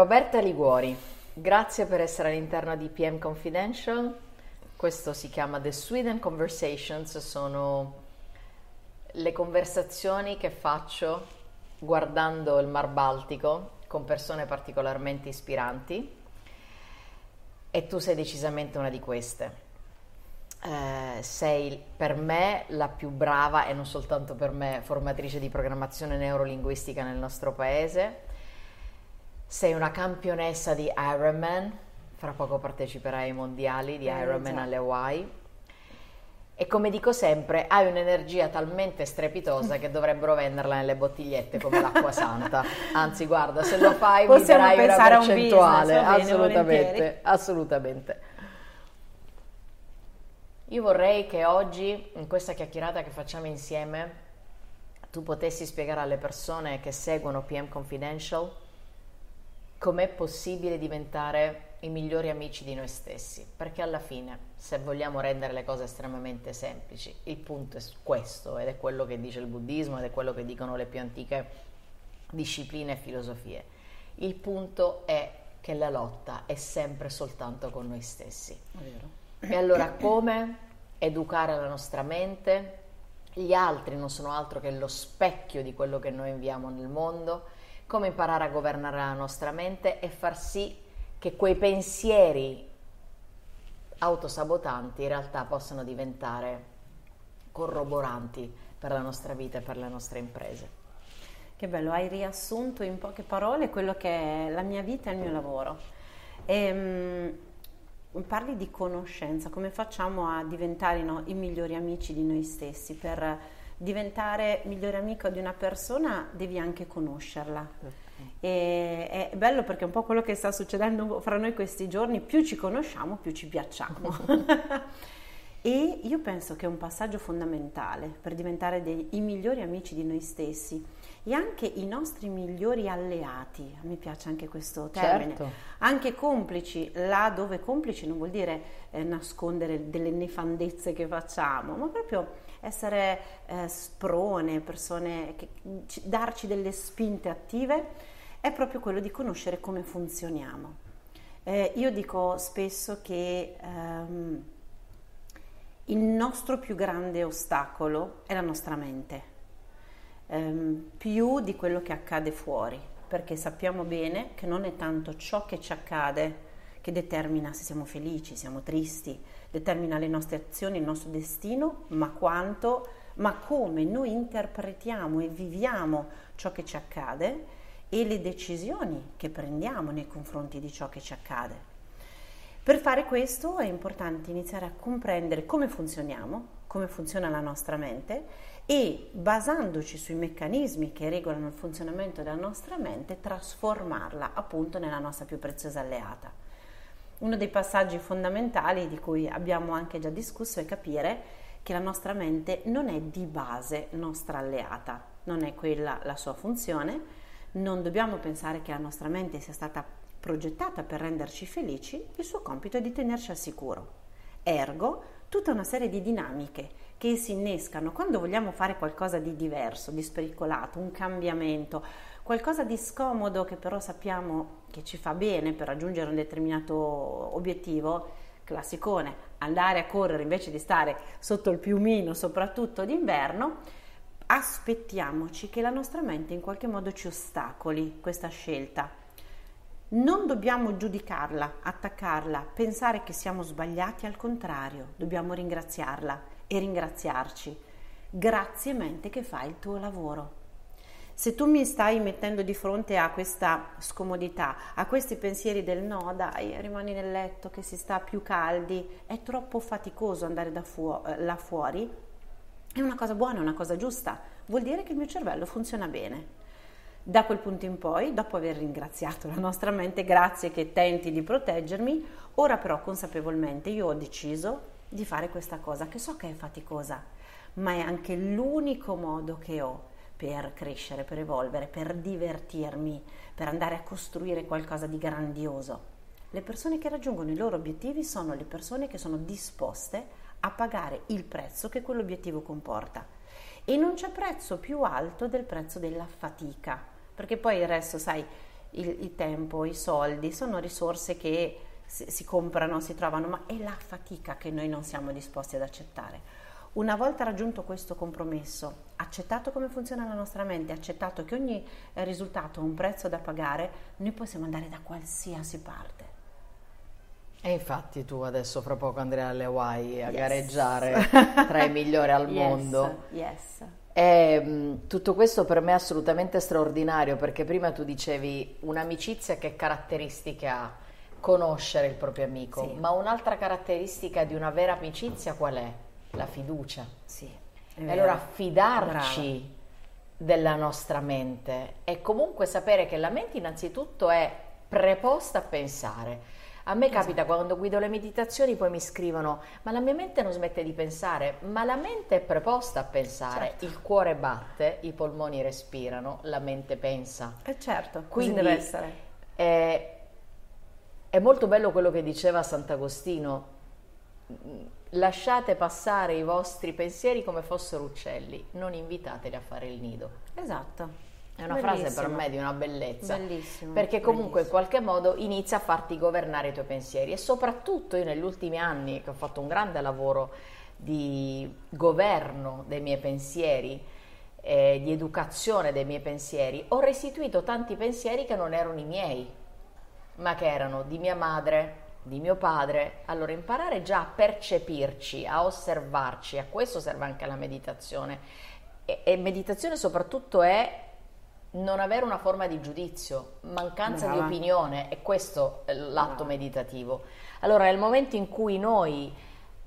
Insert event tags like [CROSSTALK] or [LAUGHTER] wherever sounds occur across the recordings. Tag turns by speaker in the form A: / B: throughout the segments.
A: Roberta Liguori, grazie per essere all'interno di PM Confidential. Questo si chiama The Sweden Conversations, sono le conversazioni che faccio guardando il Mar Baltico con persone particolarmente ispiranti e tu sei decisamente una di queste. Eh, sei per me la più brava e non soltanto per me formatrice di programmazione neurolinguistica nel nostro paese sei una campionessa di Ironman, fra poco parteciperai ai mondiali di eh, Ironman alle Hawaii. E come dico sempre, hai un'energia talmente strepitosa che dovrebbero venderla nelle bottigliette come l'acqua santa. [LAUGHS] Anzi, guarda, se lo fai Possiamo mi darai una percentuale. Un business, assolutamente, bene, assolutamente. Io vorrei che oggi, in questa chiacchierata che facciamo insieme, tu potessi spiegare alle persone che seguono PM Confidential com'è possibile diventare i migliori amici di noi stessi, perché alla fine, se vogliamo rendere le cose estremamente semplici, il punto è questo ed è quello che dice il buddismo ed è quello che dicono le più antiche discipline e filosofie. Il punto è che la lotta è sempre soltanto con noi stessi. E allora come educare la nostra mente? Gli altri non sono altro che lo specchio di quello che noi inviamo nel mondo come imparare a governare la nostra mente e far sì che quei pensieri autosabotanti in realtà possano diventare corroboranti per la nostra vita e per le nostre imprese.
B: Che bello, hai riassunto in poche parole quello che è la mia vita e il mio lavoro. E, um, parli di conoscenza, come facciamo a diventare no, i migliori amici di noi stessi per diventare migliore amico di una persona devi anche conoscerla. E è bello perché è un po' quello che sta succedendo fra noi questi giorni, più ci conosciamo, più ci piacciamo. [LAUGHS] [LAUGHS] e io penso che è un passaggio fondamentale per diventare dei, i migliori amici di noi stessi e anche i nostri migliori alleati, me piace anche questo termine, certo. anche complici, là dove complici non vuol dire eh, nascondere delle nefandezze che facciamo, ma proprio essere eh, sprone, persone che darci delle spinte attive è proprio quello di conoscere come funzioniamo. Eh, io dico spesso che ehm, il nostro più grande ostacolo è la nostra mente, ehm, più di quello che accade fuori, perché sappiamo bene che non è tanto ciò che ci accade che determina se siamo felici, siamo tristi, determina le nostre azioni, il nostro destino, ma quanto, ma come noi interpretiamo e viviamo ciò che ci accade e le decisioni che prendiamo nei confronti di ciò che ci accade. Per fare questo è importante iniziare a comprendere come funzioniamo, come funziona la nostra mente e basandoci sui meccanismi che regolano il funzionamento della nostra mente, trasformarla appunto nella nostra più preziosa alleata. Uno dei passaggi fondamentali di cui abbiamo anche già discusso è capire che la nostra mente non è di base nostra alleata, non è quella la sua funzione, non dobbiamo pensare che la nostra mente sia stata progettata per renderci felici, il suo compito è di tenerci al sicuro. Ergo, tutta una serie di dinamiche che si innescano quando vogliamo fare qualcosa di diverso, di spericolato, un cambiamento, qualcosa di scomodo che però sappiamo che ci fa bene per raggiungere un determinato obiettivo, classicone, andare a correre invece di stare sotto il piumino, soprattutto d'inverno, aspettiamoci che la nostra mente in qualche modo ci ostacoli questa scelta. Non dobbiamo giudicarla, attaccarla, pensare che siamo sbagliati, al contrario, dobbiamo ringraziarla e ringraziarci. Grazie mente che fai il tuo lavoro. Se tu mi stai mettendo di fronte a questa scomodità, a questi pensieri del no, dai, rimani nel letto che si sta più caldi, è troppo faticoso andare da fu- eh, là fuori, è una cosa buona, è una cosa giusta, vuol dire che il mio cervello funziona bene. Da quel punto in poi, dopo aver ringraziato la nostra mente, grazie che tenti di proteggermi, ora però consapevolmente io ho deciso di fare questa cosa che so che è faticosa, ma è anche l'unico modo che ho per crescere, per evolvere, per divertirmi, per andare a costruire qualcosa di grandioso. Le persone che raggiungono i loro obiettivi sono le persone che sono disposte a pagare il prezzo che quell'obiettivo comporta. E non c'è prezzo più alto del prezzo della fatica, perché poi il resto, sai, il, il tempo, i soldi sono risorse che si, si comprano, si trovano, ma è la fatica che noi non siamo disposti ad accettare. Una volta raggiunto questo compromesso, accettato come funziona la nostra mente, accettato che ogni risultato ha un prezzo da pagare, noi possiamo andare da qualsiasi parte.
A: E infatti tu adesso fra poco andrai alle Hawaii a yes. gareggiare [LAUGHS] tra i migliori al
B: yes,
A: mondo.
B: Yes.
A: E, tutto questo per me è assolutamente straordinario perché prima tu dicevi un'amicizia che caratteristiche ha? Conoscere il proprio amico, sì. ma un'altra caratteristica di una vera amicizia qual è? La fiducia.
B: Sì.
A: E allora fidarci Brava. della nostra mente e comunque sapere che la mente innanzitutto è preposta a pensare a me esatto. capita quando guido le meditazioni, poi mi scrivono: Ma la mia mente non smette di pensare, ma la mente è preposta a pensare. Certo. Il cuore batte, i polmoni respirano, la mente pensa.
B: E eh certo, quindi deve essere.
A: È, è molto bello quello che diceva Sant'Agostino. Lasciate passare i vostri pensieri come fossero uccelli, non invitateli a fare il nido.
B: Esatto.
A: È una Bellissimo. frase per me di una bellezza.
B: Bellissimo.
A: Perché comunque
B: Bellissimo.
A: in qualche modo inizia a farti governare i tuoi pensieri e soprattutto io negli ultimi anni che ho fatto un grande lavoro di governo dei miei pensieri, eh, di educazione dei miei pensieri, ho restituito tanti pensieri che non erano i miei, ma che erano di mia madre, di mio padre. Allora imparare già a percepirci, a osservarci, a questo serve anche la meditazione. E, e meditazione soprattutto è non avere una forma di giudizio, mancanza Brava. di opinione, e questo è l'atto Brava. meditativo. Allora, nel momento in cui noi,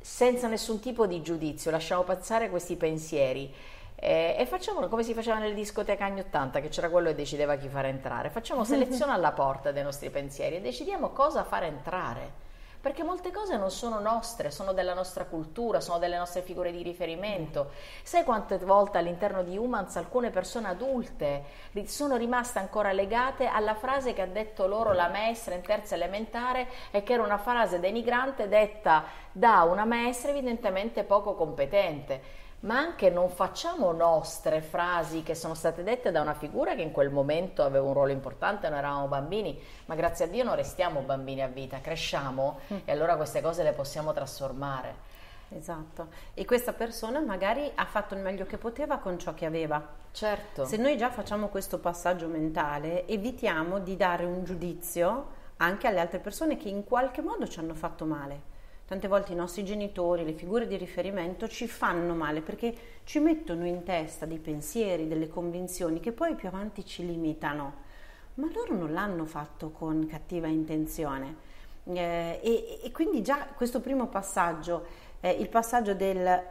A: senza nessun tipo di giudizio, lasciamo passare questi pensieri eh, e facciamo come si faceva nelle discoteche anni 80, che c'era quello che decideva chi fare entrare, facciamo selezione [LAUGHS] alla porta dei nostri pensieri e decidiamo cosa fare entrare perché molte cose non sono nostre, sono della nostra cultura, sono delle nostre figure di riferimento. Sai quante volte all'interno di Humans alcune persone adulte sono rimaste ancora legate alla frase che ha detto loro la maestra in terza elementare e che era una frase denigrante detta da una maestra evidentemente poco competente ma anche non facciamo nostre frasi che sono state dette da una figura che in quel momento aveva un ruolo importante, noi eravamo bambini, ma grazie a Dio non restiamo bambini a vita, cresciamo mm. e allora queste cose le possiamo trasformare.
B: Esatto, e questa persona magari ha fatto il meglio che poteva con ciò che aveva.
A: Certo.
B: Se noi già facciamo questo passaggio mentale, evitiamo di dare un giudizio anche alle altre persone che in qualche modo ci hanno fatto male. Tante volte i nostri genitori, le figure di riferimento ci fanno male perché ci mettono in testa dei pensieri, delle convinzioni che poi più avanti ci limitano. Ma loro non l'hanno fatto con cattiva intenzione. Eh, e, e, quindi già questo primo passaggio, eh, il passaggio del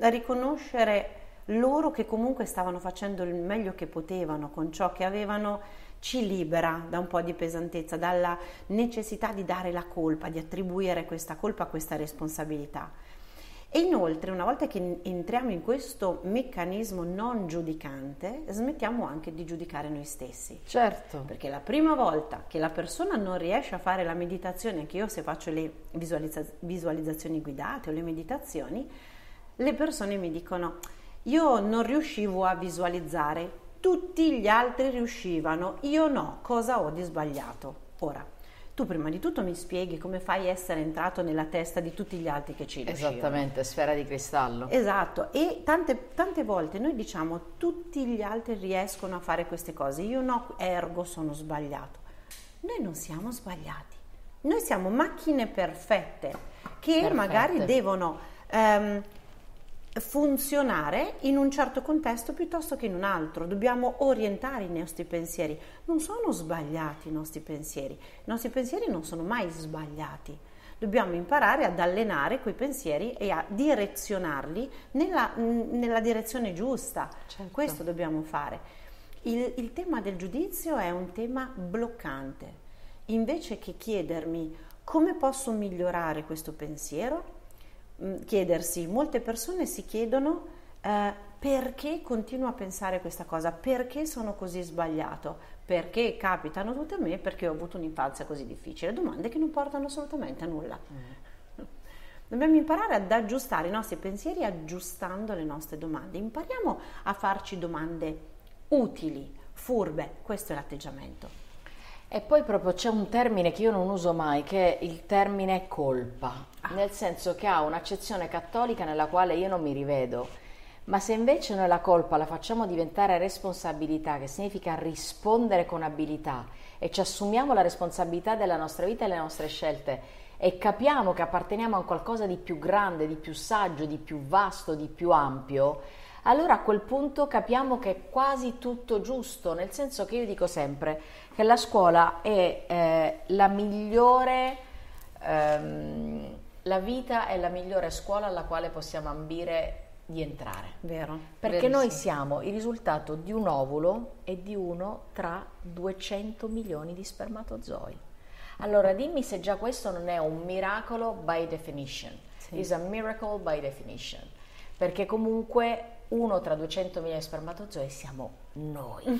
B: riconoscere loro che comunque stavano facendo il meglio che potevano con ciò che avevano ci libera da un po' di pesantezza, dalla necessità di dare la colpa, di attribuire questa colpa, questa responsabilità. E inoltre, una volta che entriamo in questo meccanismo non giudicante, smettiamo anche di giudicare noi stessi.
A: Certo.
B: Perché la prima volta che la persona non riesce a fare la meditazione, anche io se faccio le visualizza- visualizzazioni guidate o le meditazioni, le persone mi dicono io non riuscivo a visualizzare tutti gli altri riuscivano, io no, cosa ho di sbagliato? Ora, tu prima di tutto mi spieghi come fai a essere entrato nella testa di tutti gli altri che ci riuscivano.
A: Esattamente, sfera di cristallo.
B: Esatto, e tante, tante volte noi diciamo tutti gli altri riescono a fare queste cose, io no, ergo sono sbagliato. Noi non siamo sbagliati, noi siamo macchine perfette che perfette. magari devono... Um, funzionare in un certo contesto piuttosto che in un altro, dobbiamo orientare i nostri pensieri. Non sono sbagliati i nostri pensieri, i nostri pensieri non sono mai sbagliati. Dobbiamo imparare ad allenare quei pensieri e a direzionarli nella, nella direzione giusta. Certo. Questo dobbiamo fare. Il, il tema del giudizio è un tema bloccante. Invece che chiedermi come posso migliorare questo pensiero, chiedersi, molte persone si chiedono eh, perché continuo a pensare questa cosa, perché sono così sbagliato, perché capitano tutte a me, perché ho avuto un'infanzia così difficile, domande che non portano assolutamente a nulla. Mm. Dobbiamo imparare ad aggiustare i nostri pensieri aggiustando le nostre domande. Impariamo a farci domande utili, furbe, questo è l'atteggiamento.
A: E poi proprio c'è un termine che io non uso mai, che è il termine colpa, ah. nel senso che ha un'accezione cattolica nella quale io non mi rivedo. Ma se invece noi la colpa la facciamo diventare responsabilità, che significa rispondere con abilità, e ci assumiamo la responsabilità della nostra vita e delle nostre scelte, e capiamo che apparteniamo a qualcosa di più grande, di più saggio, di più vasto, di più ampio, allora a quel punto capiamo che è quasi tutto giusto, nel senso che io dico sempre che la scuola è eh, la migliore, ehm, la vita è la migliore scuola alla quale possiamo ambire di entrare.
B: Vero.
A: Perché
B: verissimo.
A: noi siamo il risultato di un ovulo e di uno tra 200 milioni di spermatozoi. Allora dimmi se già questo non è un miracolo by definition. Sì. Is a miracle by definition. Perché comunque uno tra 200 milioni di spermatozoi siamo noi. Mm.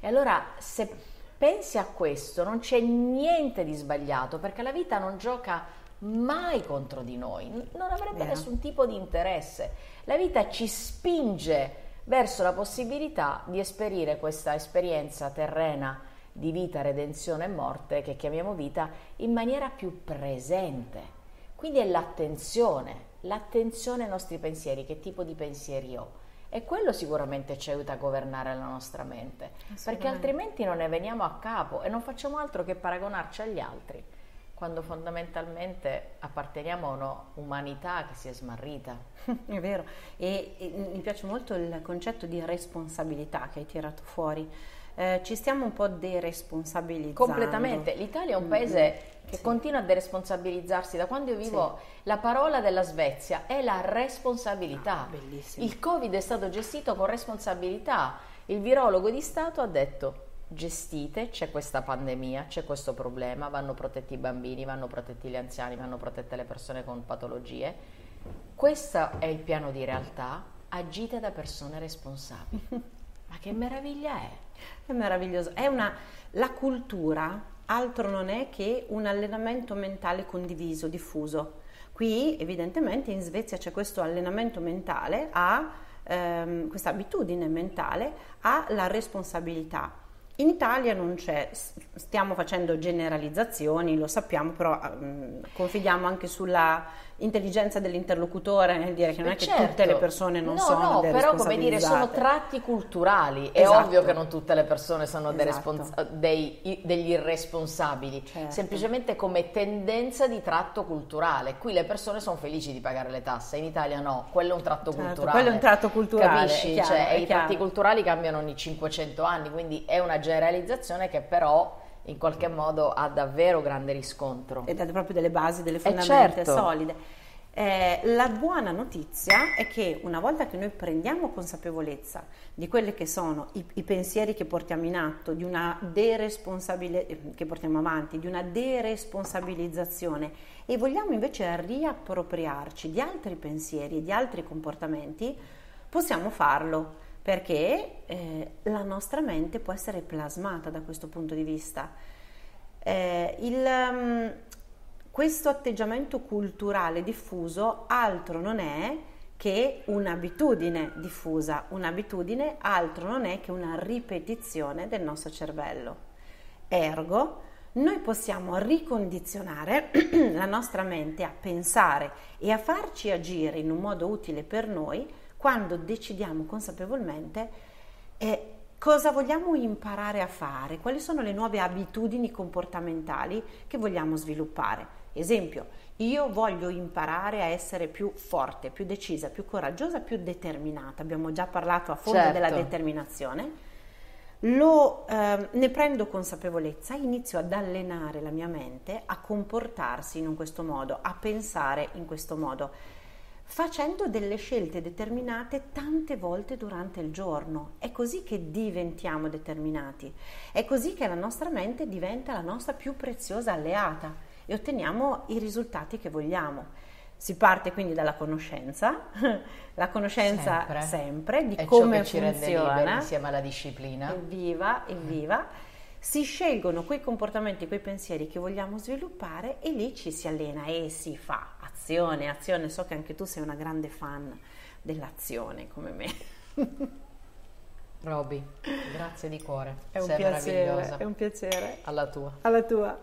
A: E allora se pensi a questo non c'è niente di sbagliato perché la vita non gioca mai contro di noi, non avrebbe Vero. nessun tipo di interesse. La vita ci spinge verso la possibilità di esperire questa esperienza terrena di vita, redenzione e morte che chiamiamo vita in maniera più presente. Quindi è l'attenzione, l'attenzione ai nostri pensieri, che tipo di pensieri ho. E quello sicuramente ci aiuta a governare la nostra mente, perché altrimenti non ne veniamo a capo e non facciamo altro che paragonarci agli altri, quando fondamentalmente apparteniamo a un'umanità che si è smarrita.
B: È vero, e, e mi piace molto il concetto di responsabilità che hai tirato fuori eh, ci stiamo un po' deresponsabilizzando.
A: Completamente. L'Italia è un paese che sì. continua a deresponsabilizzarsi. Da quando io vivo, sì. la parola della Svezia è la responsabilità. Ah, Il Covid è stato gestito con responsabilità. Il virologo di Stato ha detto gestite, c'è questa pandemia, c'è questo problema, vanno protetti i bambini, vanno protetti gli anziani, vanno protette le persone con patologie. Questo è il piano di realtà, agite da persone responsabili. [LAUGHS] Ma che meraviglia è!
B: È meraviglioso. È una, la cultura altro non è che un allenamento mentale condiviso, diffuso. Qui evidentemente in Svezia c'è questo allenamento mentale, ehm, questa abitudine mentale alla responsabilità. In Italia non c'è, stiamo facendo generalizzazioni, lo sappiamo, però um, confidiamo anche sulla intelligenza dell'interlocutore nel dire che non è che certo. tutte le persone non
A: no,
B: sono
A: no, però come dire sono tratti culturali è esatto. ovvio che non tutte le persone sono esatto. respons- dei, degli irresponsabili certo. semplicemente come tendenza di tratto culturale qui le persone sono felici di pagare le tasse in Italia no quello è un tratto certo, culturale
B: quello è un tratto culturale
A: capisci? Chiaro, cioè, i tratti culturali cambiano ogni 500 anni quindi è una generalizzazione che però in qualche modo ha davvero grande riscontro.
B: Ed ha proprio delle basi, delle eh, fondamenta certo. solide. Eh, la buona notizia è che una volta che noi prendiamo consapevolezza di quelli che sono i, i pensieri che portiamo in atto, di una deresponsabilità che portiamo avanti, di una deresponsabilizzazione e vogliamo invece riappropriarci di altri pensieri e di altri comportamenti, possiamo farlo perché eh, la nostra mente può essere plasmata da questo punto di vista. Eh, il, um, questo atteggiamento culturale diffuso altro non è che un'abitudine diffusa, un'abitudine altro non è che una ripetizione del nostro cervello. Ergo, noi possiamo ricondizionare [CLEARS THROAT] la nostra mente a pensare e a farci agire in un modo utile per noi quando decidiamo consapevolmente eh, cosa vogliamo imparare a fare, quali sono le nuove abitudini comportamentali che vogliamo sviluppare. Esempio, io voglio imparare a essere più forte, più decisa, più coraggiosa, più determinata. Abbiamo già parlato a fondo certo. della determinazione. Lo, eh, ne prendo consapevolezza, inizio ad allenare la mia mente a comportarsi in questo modo, a pensare in questo modo facendo delle scelte determinate tante volte durante il giorno. È così che diventiamo determinati, è così che la nostra mente diventa la nostra più preziosa alleata e otteniamo i risultati che vogliamo. Si parte quindi dalla conoscenza, [LAUGHS] la conoscenza sempre, sempre di
A: è
B: come che funziona
A: insieme alla disciplina.
B: Evviva, evviva. Si scelgono quei comportamenti, quei pensieri che vogliamo sviluppare e lì ci si allena e si fa azione, azione, so che anche tu sei una grande fan dell'azione come me.
A: Roby, grazie di cuore.
B: È un
A: Sei
B: piacere, è un piacere.
A: Alla tua.
B: Alla tua.